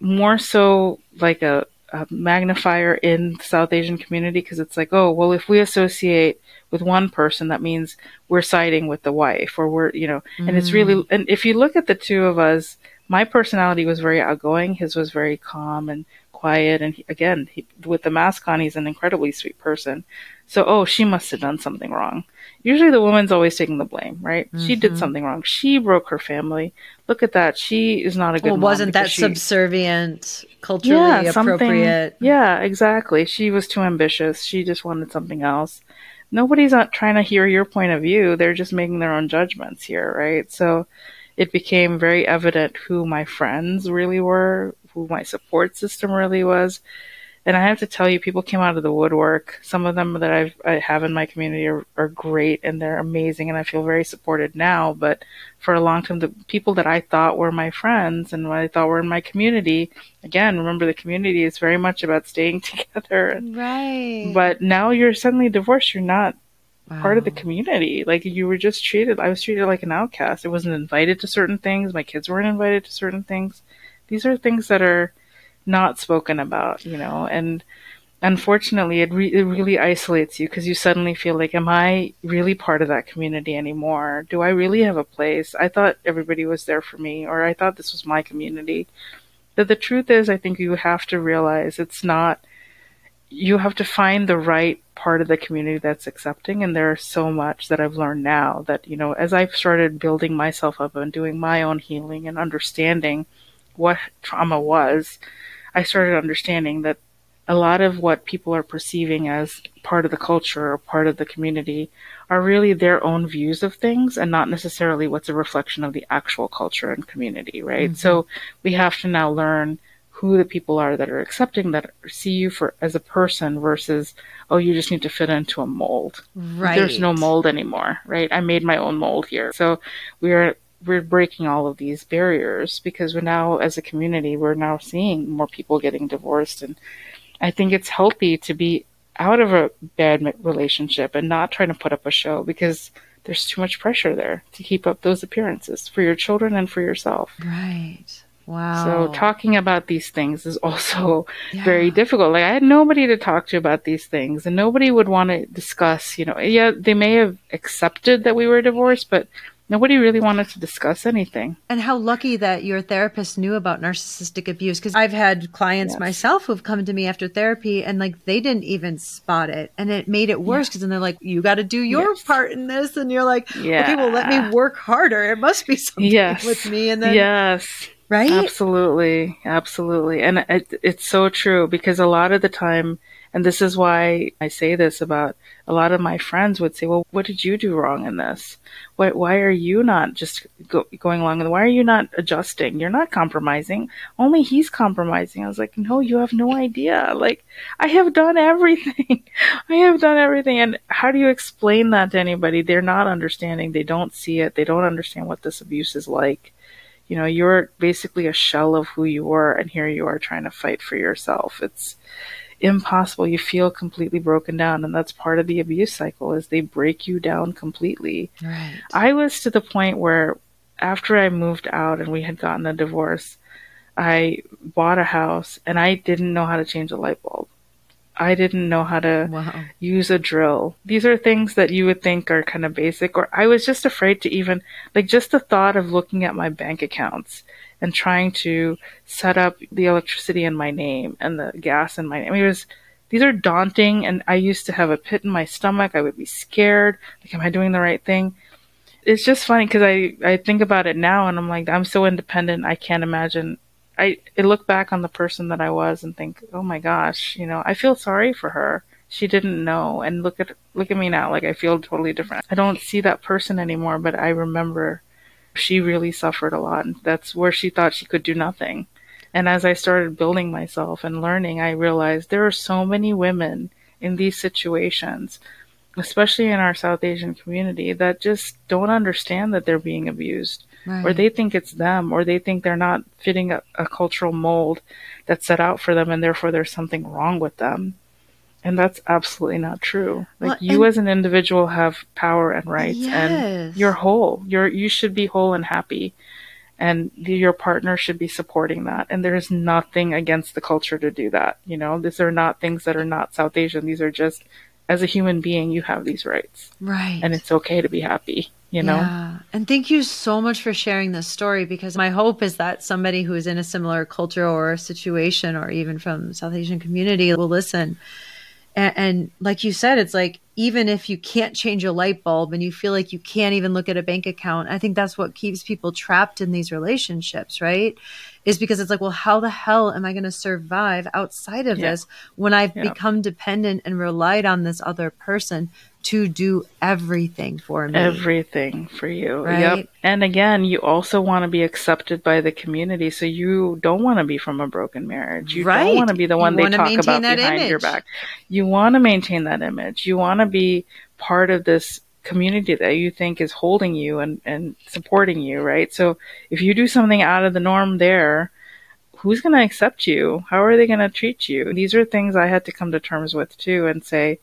more so like a, a magnifier in the South Asian community because it's like, oh, well, if we associate with one person, that means we're siding with the wife or we're, you know, and it's really, mm. and if you look at the two of us, my personality was very outgoing. His was very calm and quiet. And he, again, he, with the mask on, he's an incredibly sweet person. So, oh, she must have done something wrong. Usually the woman's always taking the blame, right? She did mm-hmm. something wrong. She broke her family. Look at that. She is not a good Well, wasn't that she- subservient, culturally appropriate? yeah, exactly. She was too ambitious. She just wanted something else. Nobody's not trying to hear your point of view. They're just making their own judgments here, right? So it became very evident who my friends really were, who my support system really was. And I have to tell you, people came out of the woodwork. Some of them that I've, I have in my community are, are great and they're amazing, and I feel very supported now. But for a long time, the people that I thought were my friends and what I thought were in my community, again, remember the community is very much about staying together. Right. but now you're suddenly divorced. You're not part of the community. Like you were just treated. I was treated like an outcast. I wasn't invited to certain things. My kids weren't invited to certain things. These are things that are not spoken about, you know, and unfortunately it, re- it really isolates you because you suddenly feel like, am I really part of that community anymore? Do I really have a place? I thought everybody was there for me, or I thought this was my community. But the truth is, I think you have to realize it's not, you have to find the right part of the community that's accepting. And there's so much that I've learned now that, you know, as I've started building myself up and doing my own healing and understanding what trauma was, I started understanding that a lot of what people are perceiving as part of the culture or part of the community are really their own views of things and not necessarily what's a reflection of the actual culture and community, right? Mm-hmm. So we have to now learn who the people are that are accepting that see you for as a person versus oh you just need to fit into a mold right there's no mold anymore right i made my own mold here so we're we're breaking all of these barriers because we're now as a community we're now seeing more people getting divorced and i think it's healthy to be out of a bad relationship and not trying to put up a show because there's too much pressure there to keep up those appearances for your children and for yourself. Right. Wow. So talking about these things is also yeah. very difficult. Like I had nobody to talk to about these things and nobody would want to discuss, you know, yeah, they may have accepted that we were divorced, but Nobody really wanted to discuss anything. And how lucky that your therapist knew about narcissistic abuse. Because I've had clients yes. myself who've come to me after therapy and like they didn't even spot it. And it made it worse because yeah. then they're like, you got to do your yes. part in this. And you're like, yeah. okay, well, let me work harder. It must be something yes. with me. And then, yes. Right? Absolutely. Absolutely. And it, it's so true because a lot of the time, and this is why I say this about a lot of my friends would say, well, what did you do wrong in this? Why, why are you not just go, going along Why are you not adjusting? You're not compromising. Only he's compromising. I was like, no, you have no idea. Like, I have done everything. I have done everything. And how do you explain that to anybody? They're not understanding. They don't see it. They don't understand what this abuse is like. You know, you're basically a shell of who you were, and here you are trying to fight for yourself. It's, impossible. You feel completely broken down, and that's part of the abuse cycle is they break you down completely. Right. I was to the point where after I moved out and we had gotten a divorce, I bought a house and I didn't know how to change a light bulb. I didn't know how to wow. use a drill. These are things that you would think are kind of basic, or I was just afraid to even, like, just the thought of looking at my bank accounts and trying to set up the electricity in my name and the gas in my name. I mean, it was, these are daunting, and I used to have a pit in my stomach. I would be scared. Like, am I doing the right thing? It's just funny because I, I think about it now and I'm like, I'm so independent. I can't imagine. I, I look back on the person that I was and think, oh my gosh, you know, I feel sorry for her. She didn't know. And look at, look at me now. Like, I feel totally different. I don't see that person anymore, but I remember she really suffered a lot. That's where she thought she could do nothing. And as I started building myself and learning, I realized there are so many women in these situations, especially in our South Asian community, that just don't understand that they're being abused. Right. Or they think it's them, or they think they're not fitting a, a cultural mold that's set out for them, and therefore there's something wrong with them. And that's absolutely not true. Like well, you as an individual have power and rights yes. and you're whole. You're you should be whole and happy. And the, your partner should be supporting that. And there is nothing against the culture to do that. You know, these are not things that are not South Asian. These are just as a human being, you have these rights. Right. And it's okay to be happy, you know? Yeah. And thank you so much for sharing this story because my hope is that somebody who is in a similar culture or situation or even from South Asian community will listen and, and, like you said, it's like even if you can't change a light bulb and you feel like you can't even look at a bank account, I think that's what keeps people trapped in these relationships, right? Is because it's like, well, how the hell am I going to survive outside of yeah. this when I've yeah. become dependent and relied on this other person to do everything for me. Everything for you. Right? Yep. And again, you also want to be accepted by the community. So you don't want to be from a broken marriage. You right. don't want to be the one you they talk about behind image. your back. You want to maintain that image. You want to be part of this community that you think is holding you and, and supporting you, right? So if you do something out of the norm there, who's going to accept you? How are they going to treat you? These are things I had to come to terms with too and say,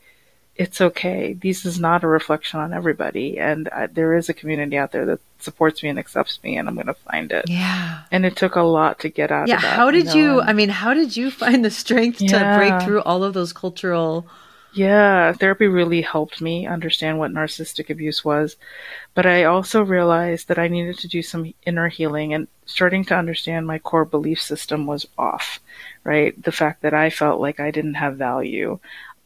it's okay. This is not a reflection on everybody. And uh, there is a community out there that supports me and accepts me, and I'm going to find it. Yeah. And it took a lot to get out yeah, of that. How did you I mean, how did you find the strength yeah. to break through all of those cultural Yeah, therapy really helped me understand what narcissistic abuse was. But I also realized that I needed to do some inner healing and starting to understand my core belief system was off, right? The fact that I felt like I didn't have value.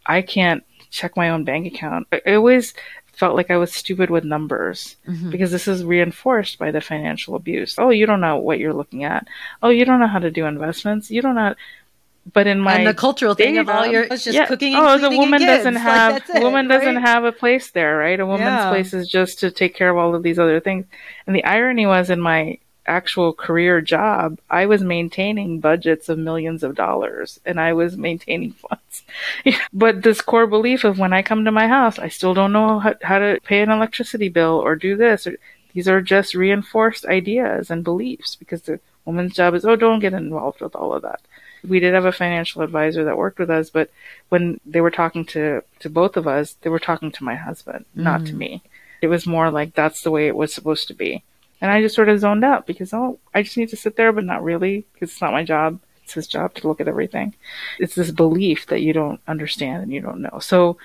I can't check my own bank account. I always felt like I was stupid with numbers mm-hmm. because this is reinforced by the financial abuse. Oh, you don't know what you're looking at. Oh, you don't know how to do investments. You don't know but in my and the cultural thing of all your it's just yeah. cooking. oh, the woman doesn't have like, it, woman right? doesn't have a place there, right? A woman's yeah. place is just to take care of all of these other things. And the irony was in my actual career job, I was maintaining budgets of millions of dollars and I was maintaining funds. but this core belief of when I come to my house, I still don't know how, how to pay an electricity bill or do this. Or, these are just reinforced ideas and beliefs because the woman's job is, oh, don't get involved with all of that we did have a financial advisor that worked with us, but when they were talking to, to both of us, they were talking to my husband, mm. not to mm. me. It was more like that's the way it was supposed to be. And I just sort of zoned out because, oh, I just need to sit there, but not really because it's not my job. It's his job to look at everything. It's this belief that you don't understand and you don't know. So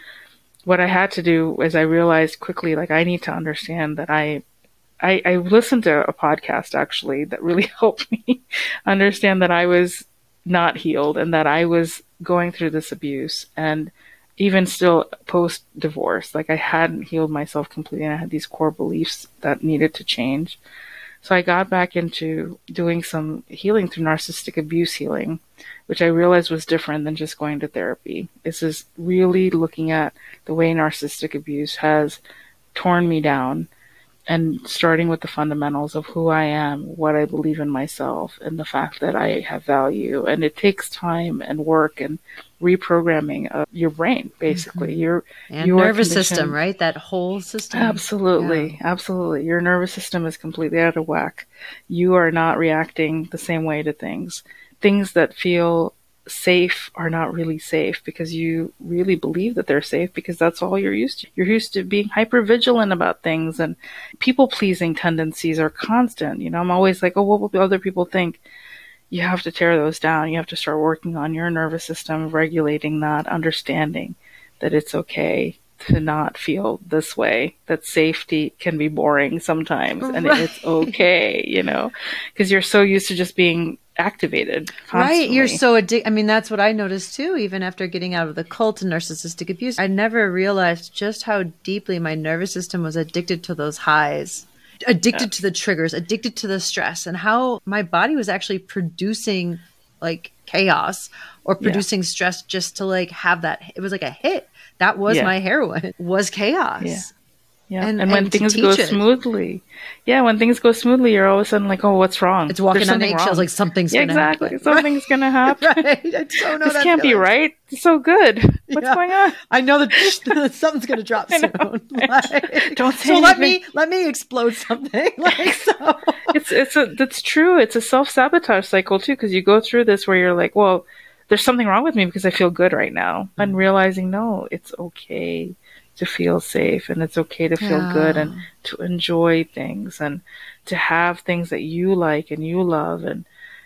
what I had to do is I realized quickly, like, I need to understand that I I, I, listened to a podcast actually that really helped me understand that I was not healed and that I was going through this abuse and even still post divorce, like I hadn't healed myself completely and I had these core beliefs that needed to change. So I got back into doing some healing through narcissistic abuse healing, which I realized was different than just going to therapy. This is really looking at the way narcissistic abuse has torn me down and starting with the fundamentals of who I am, what I believe in myself, and the fact that I have value. And it takes time and work and reprogramming of your brain, basically. Mm-hmm. Your and your nervous system, right? That whole system. Absolutely, yeah. absolutely. Your nervous system is completely out of whack. You are not reacting the same way to things. Things that feel safe are not really safe because you really believe that they're safe because that's all you're used to. You're used to being hyper vigilant about things and people pleasing tendencies are constant. You know, I'm always like, oh, what will other people think? You have to tear those down. You have to start working on your nervous system, regulating that, understanding that it's okay to not feel this way, that safety can be boring sometimes and right. it's okay, you know, because you're so used to just being activated. Constantly. Right. You're so addicted. I mean, that's what I noticed too, even after getting out of the cult and narcissistic abuse. I never realized just how deeply my nervous system was addicted to those highs, addicted yeah. to the triggers, addicted to the stress, and how my body was actually producing like chaos or producing yeah. stress just to like have that. It was like a hit. That was yeah. my heroin, was chaos. Yeah. And, and when and things go it. smoothly. Yeah, when things go smoothly, you're all of a sudden like, oh, what's wrong? It's walking on eggshells like something's yeah, gonna exactly. happen. Something's gonna happen. right. I don't know this can't feeling. be right. It's so good. What's yeah. going on? I know that something's gonna drop soon. Like, don't say So anything. let me let me explode something. Like so. it's it's a that's true. It's a self sabotage cycle too, because you go through this where you're like, well, there's something wrong with me because I feel good right now. Mm-hmm. And realizing no, it's okay to feel safe and it's okay to feel yeah. good and to enjoy things and to have things that you like and you love and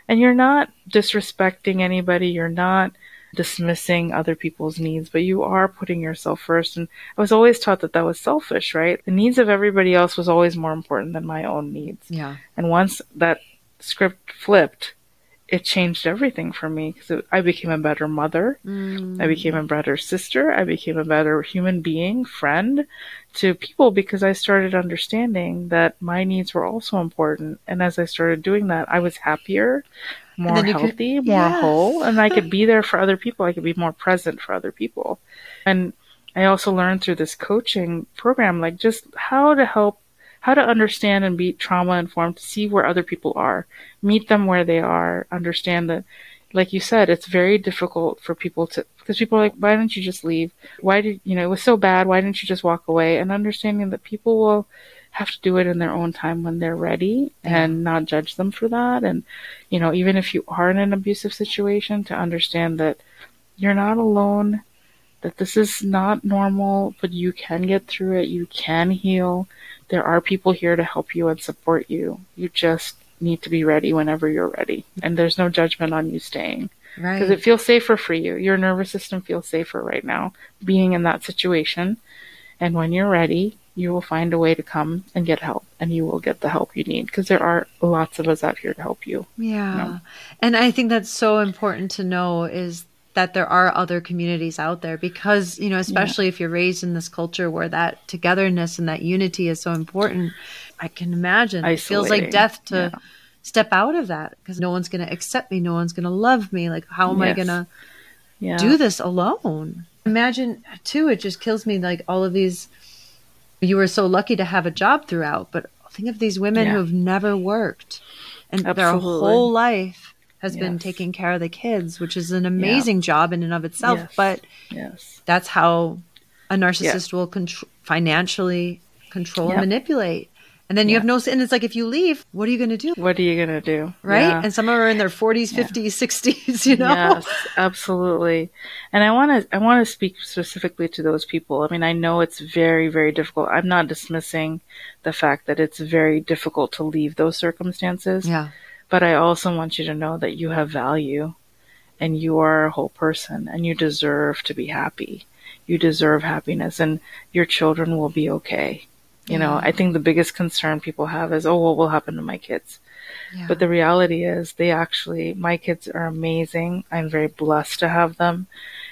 and you're not disrespecting anybody you're not dismissing other people's needs but you are putting yourself first. And i was always taught that that was selfish right? The needs of everybody else was always more important than my own needs. Yeah. And once that script flipped it changed everything for me because I became a better mother. Mm. I became a better sister. I became a better human being, friend to people because I started understanding that my needs were also important. And as I started doing that, I was happier, more healthy, could, more yes. whole, and I could be there for other people. I could be more present for other people. And I also learned through this coaching program, like just how to help how to understand and be trauma informed, see where other people are, meet them where they are, understand that, like you said, it's very difficult for people to, because people are like, why didn't you just leave? Why did, you know, it was so bad. Why didn't you just walk away? And understanding that people will have to do it in their own time when they're ready and not judge them for that. And, you know, even if you are in an abusive situation, to understand that you're not alone, that this is not normal, but you can get through it, you can heal, there are people here to help you and support you. You just need to be ready whenever you're ready. And there's no judgment on you staying. because Right. it feels safer for you. Your nervous system feels safer right now being in that situation. And when you're ready, you will find a way to come and get help and you will get the help you need because there are lots of us out here to help you. Yeah. No. And I think that's so important to know is that there are other communities out there because, you know, especially if you're raised in this culture where that togetherness and that unity is so important, I can imagine it feels like death to Yeah. step out of that because no one's going to accept me, no one's going to love me. Like how am I going to Yeah. do this alone? Imagine too, it just kills me like all of these you were so lucky to have a job throughout, but think of these women Yeah. who have never worked and their whole life has been taking care of the kids, which is an amazing job in and of itself. Yes. But Yes. that's how a narcissist will control financially control and manipulate. And then you Yeah. have no, and it's like if you leave, what are you going to do? What are you going to do? Right. Yeah. And some of them are in their 40s, 50s, 60s, you know? Yes, absolutely. And I want to I want to speak specifically to those people. I mean, I know it's very very difficult. I'm not dismissing the fact that it's very difficult to leave those circumstances, Yeah. But I also want you to know that you have value and you are a whole person and you deserve to be happy. You deserve happiness and your children will be okay. You know, mm-hmm. I think the biggest concern people have is, oh, what will happen to my kids? yeah. But the reality is, they actually, my kids are amazing. I'm very blessed to have them.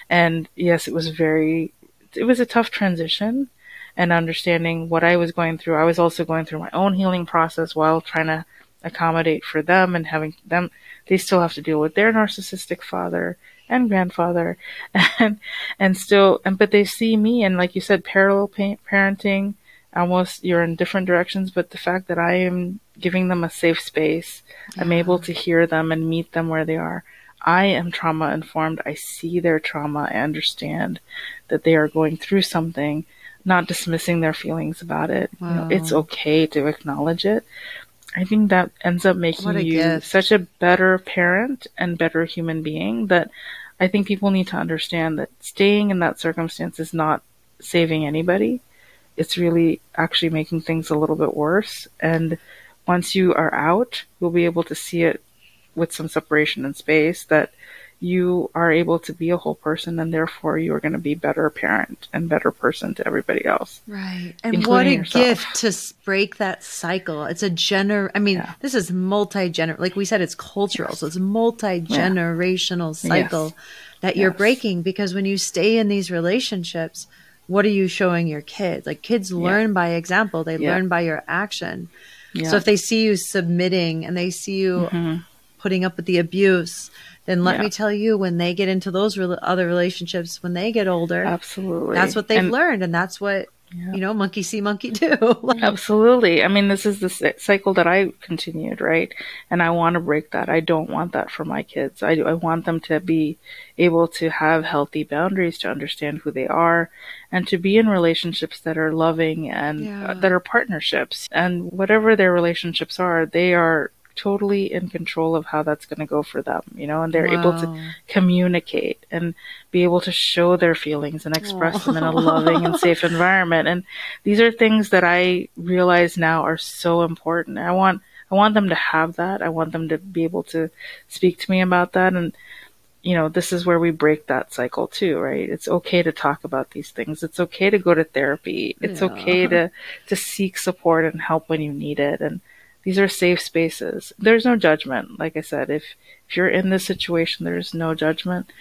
And yes, it was very, it was a tough transition and understanding what I was going through. I was also going through my own healing process while trying to accommodate for them and having them, they still have to deal with their narcissistic father and grandfather and, and still, and, but they see me and like you said, parallel pa- parenting, almost you're in different directions, but the fact that I am giving them a safe space, I'm able to hear them and meet them where they are. I am trauma informed. I see their trauma. I understand that they are going through something, not dismissing their feelings about it. You know, it's okay to acknowledge it. I think that ends up making you gift. such a better parent and better human being that I think people need to understand that staying in that circumstance is not saving anybody. It's really actually making things a little bit worse. And once you are out, you'll be able to see it with some separation in space that you are able to be a whole person and therefore you are going to be better parent and better person to everybody else. Right. And what a yourself. gift to break that cycle. It's a gener I mean, Yeah. this is multi-gener like we said it's cultural. So it's a multi-generational cycle that you're Yes. breaking because when you stay in these relationships, what are you showing your kids? Like kids learn by example. They Yeah. learn by your action. Yeah. So if they see you submitting and they see you mm-hmm. putting up with the abuse, then let Yeah. me tell you when they get into those rel other relationships when they get older, Absolutely. that's what they've And- learned and that's what Yeah. you know monkey see monkey do Like, Absolutely. I mean, this is the cycle that I continued, right? And I want to break that. I don't want that for my kids. I, I want them to be able to have healthy boundaries, to understand who they are, and to be in relationships that are loving and Yeah. uh, that are partnerships. And whatever their relationships are, they are totally in control of how that's going to go for them, you know, and they're able to communicate and be able to show their feelings and express them in a loving and safe environment. And these are things that I realize now are so important. I want I want them to have that. I want them to be able to speak to me about that and you know, this is where we break that cycle too, right? It's okay to talk about these things. It's okay to go to therapy. It's Yeah. okay to to seek support and help when you need it. And these are safe spaces. There's no judgment. Like I said, if if you're in this situation, there's no judgment.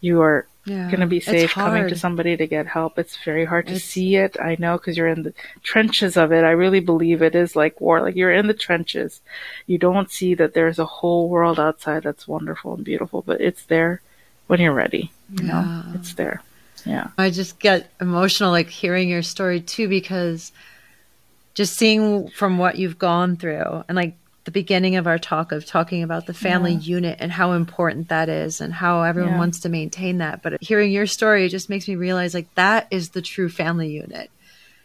You are yeah. going to be safe coming to somebody to get help. It's very hard to It's- see it. I know because you're in the trenches of it. I really believe it is like war. Like you're in the trenches. You don't see that there's a whole world outside that's wonderful and beautiful, but it's there when you're ready. You know, it's there. Yeah. I just get emotional like hearing your story too because just seeing from what you've gone through and like the beginning of our talk of talking about the family Yeah. unit and how important that is and how everyone Yeah. wants to maintain that but hearing your story it just makes me realize like that is the true family unit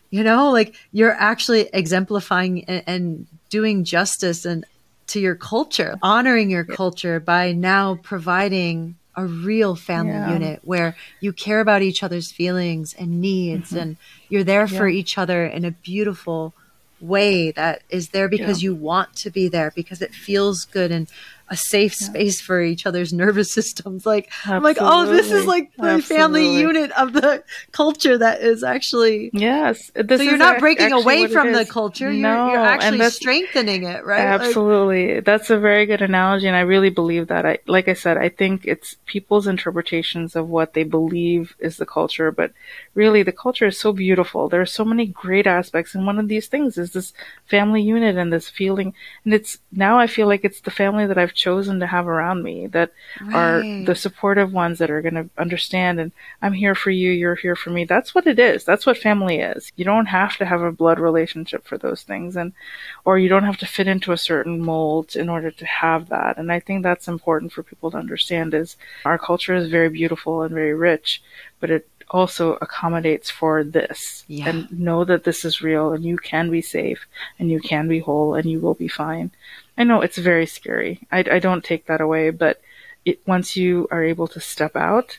you know like you're actually exemplifying and, and doing justice and to your culture honoring your culture by now providing a real family Yeah. unit where you care about each other's feelings and needs and you're there for Mm-hmm. Each other in a beautiful way that is there because Yeah. you want to be there because it feels good and a safe space for each other's nervous systems. Like Absolutely. I'm like, oh, this is like the Absolutely. family unit of the culture that is actually yes. so you're not breaking away from the culture. No, you're, you're actually strengthening it, right? Absolutely, like, that's a very good analogy, and I really believe that. I like I said, I think it's people's interpretations of what they believe is the culture, but really, the culture is so beautiful. There are so many great aspects, and one of these things is this family unit and this feeling. And it's now I feel like it's the family that I've chosen to have around me that right. are the supportive ones that are going to understand and I'm here for you, you're here for me. That's what it is. That's what family is. You don't have to have a blood relationship for those things and or you don't have to fit into a certain mold in order to have that. And I think that's important for people to understand is our culture is very beautiful and very rich, but it also accommodates for this yeah. and know that this is real and you can be safe and you can be whole and you will be fine. I know it's very scary. I, I don't take that away, but it, once you are able to step out,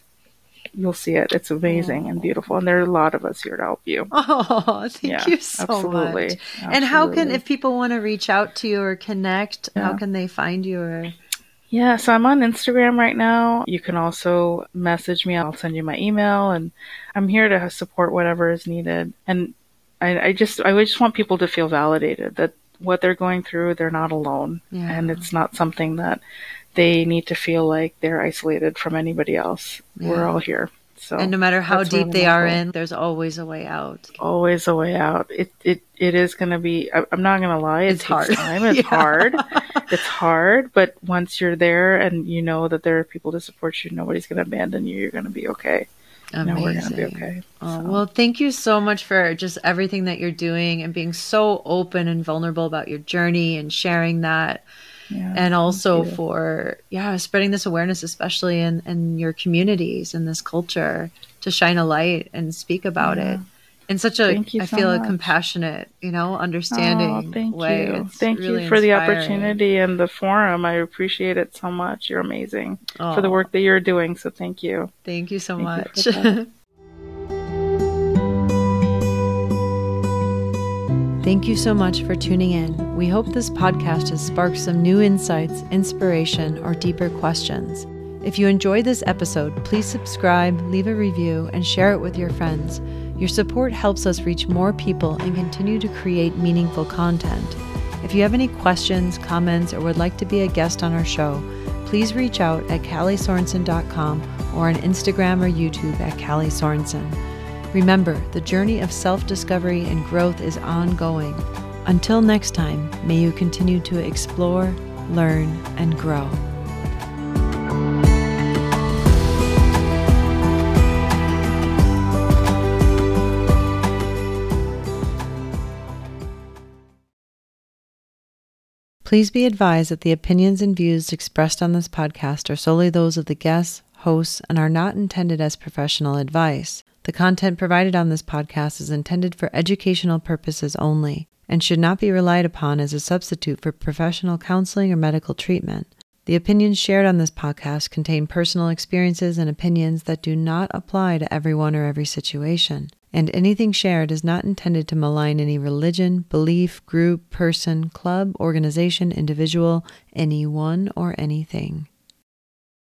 you'll see it. It's amazing oh. and beautiful. And there are a lot of us here to help you. Oh, thank yeah, you so absolutely. much. Absolutely. And how can, if people want to reach out to you or connect, yeah. how can they find you or? Yeah, so I'm on Instagram right now. You can also message me. I'll send you my email and I'm here to support whatever is needed. And I, I just, I just want people to feel validated that what they're going through, they're not alone. Yeah. And it's not something that they need to feel like they're isolated from anybody else. Yeah. We're all here. So and no matter how deep they are in, there's always a way out. Always a way out. It it it is going to be. I, am not going to lie. It it's hard. Time. It's hard. It's hard. But once you're there and you know that there are people to support you, nobody's going to abandon you. You're going to be okay. Amazing. we're going to be okay. Oh, so. Well, thank you so much for just everything that you're doing and being so open and vulnerable about your journey and sharing that. Yeah, and also for yeah spreading this awareness especially in, in your communities in this culture to shine a light and speak about yeah. it in such a I so feel much. a compassionate, you know, oh, understanding oh, thank way. You. It's thank really you for inspiring. the opportunity and the forum. I appreciate it so much. You're amazing oh. for the work that you're doing. So thank you. Thank you so thank much. You Thank you so much for tuning in. We hope this podcast has sparked some new insights, inspiration, or deeper questions. If you enjoyed this episode, please subscribe, leave a review, and share it with your friends. Your support helps us reach more people and continue to create meaningful content. If you have any questions, comments, or would like to be a guest on our show, please reach out at CallieSorensen.com or on Instagram or YouTube at Callie Sorensen. Remember, the journey of self discovery and growth is ongoing. Until next time, may you continue to explore, learn, and grow. Please be advised that the opinions and views expressed on this podcast are solely those of the guests, hosts, and are not intended as professional advice. The content provided on this podcast is intended for educational purposes only and should not be relied upon as a substitute for professional counseling or medical treatment. The opinions shared on this podcast contain personal experiences and opinions that do not apply to everyone or every situation and anything shared is not intended to malign any religion, belief, group, person, club, organization, individual, anyone, or anything.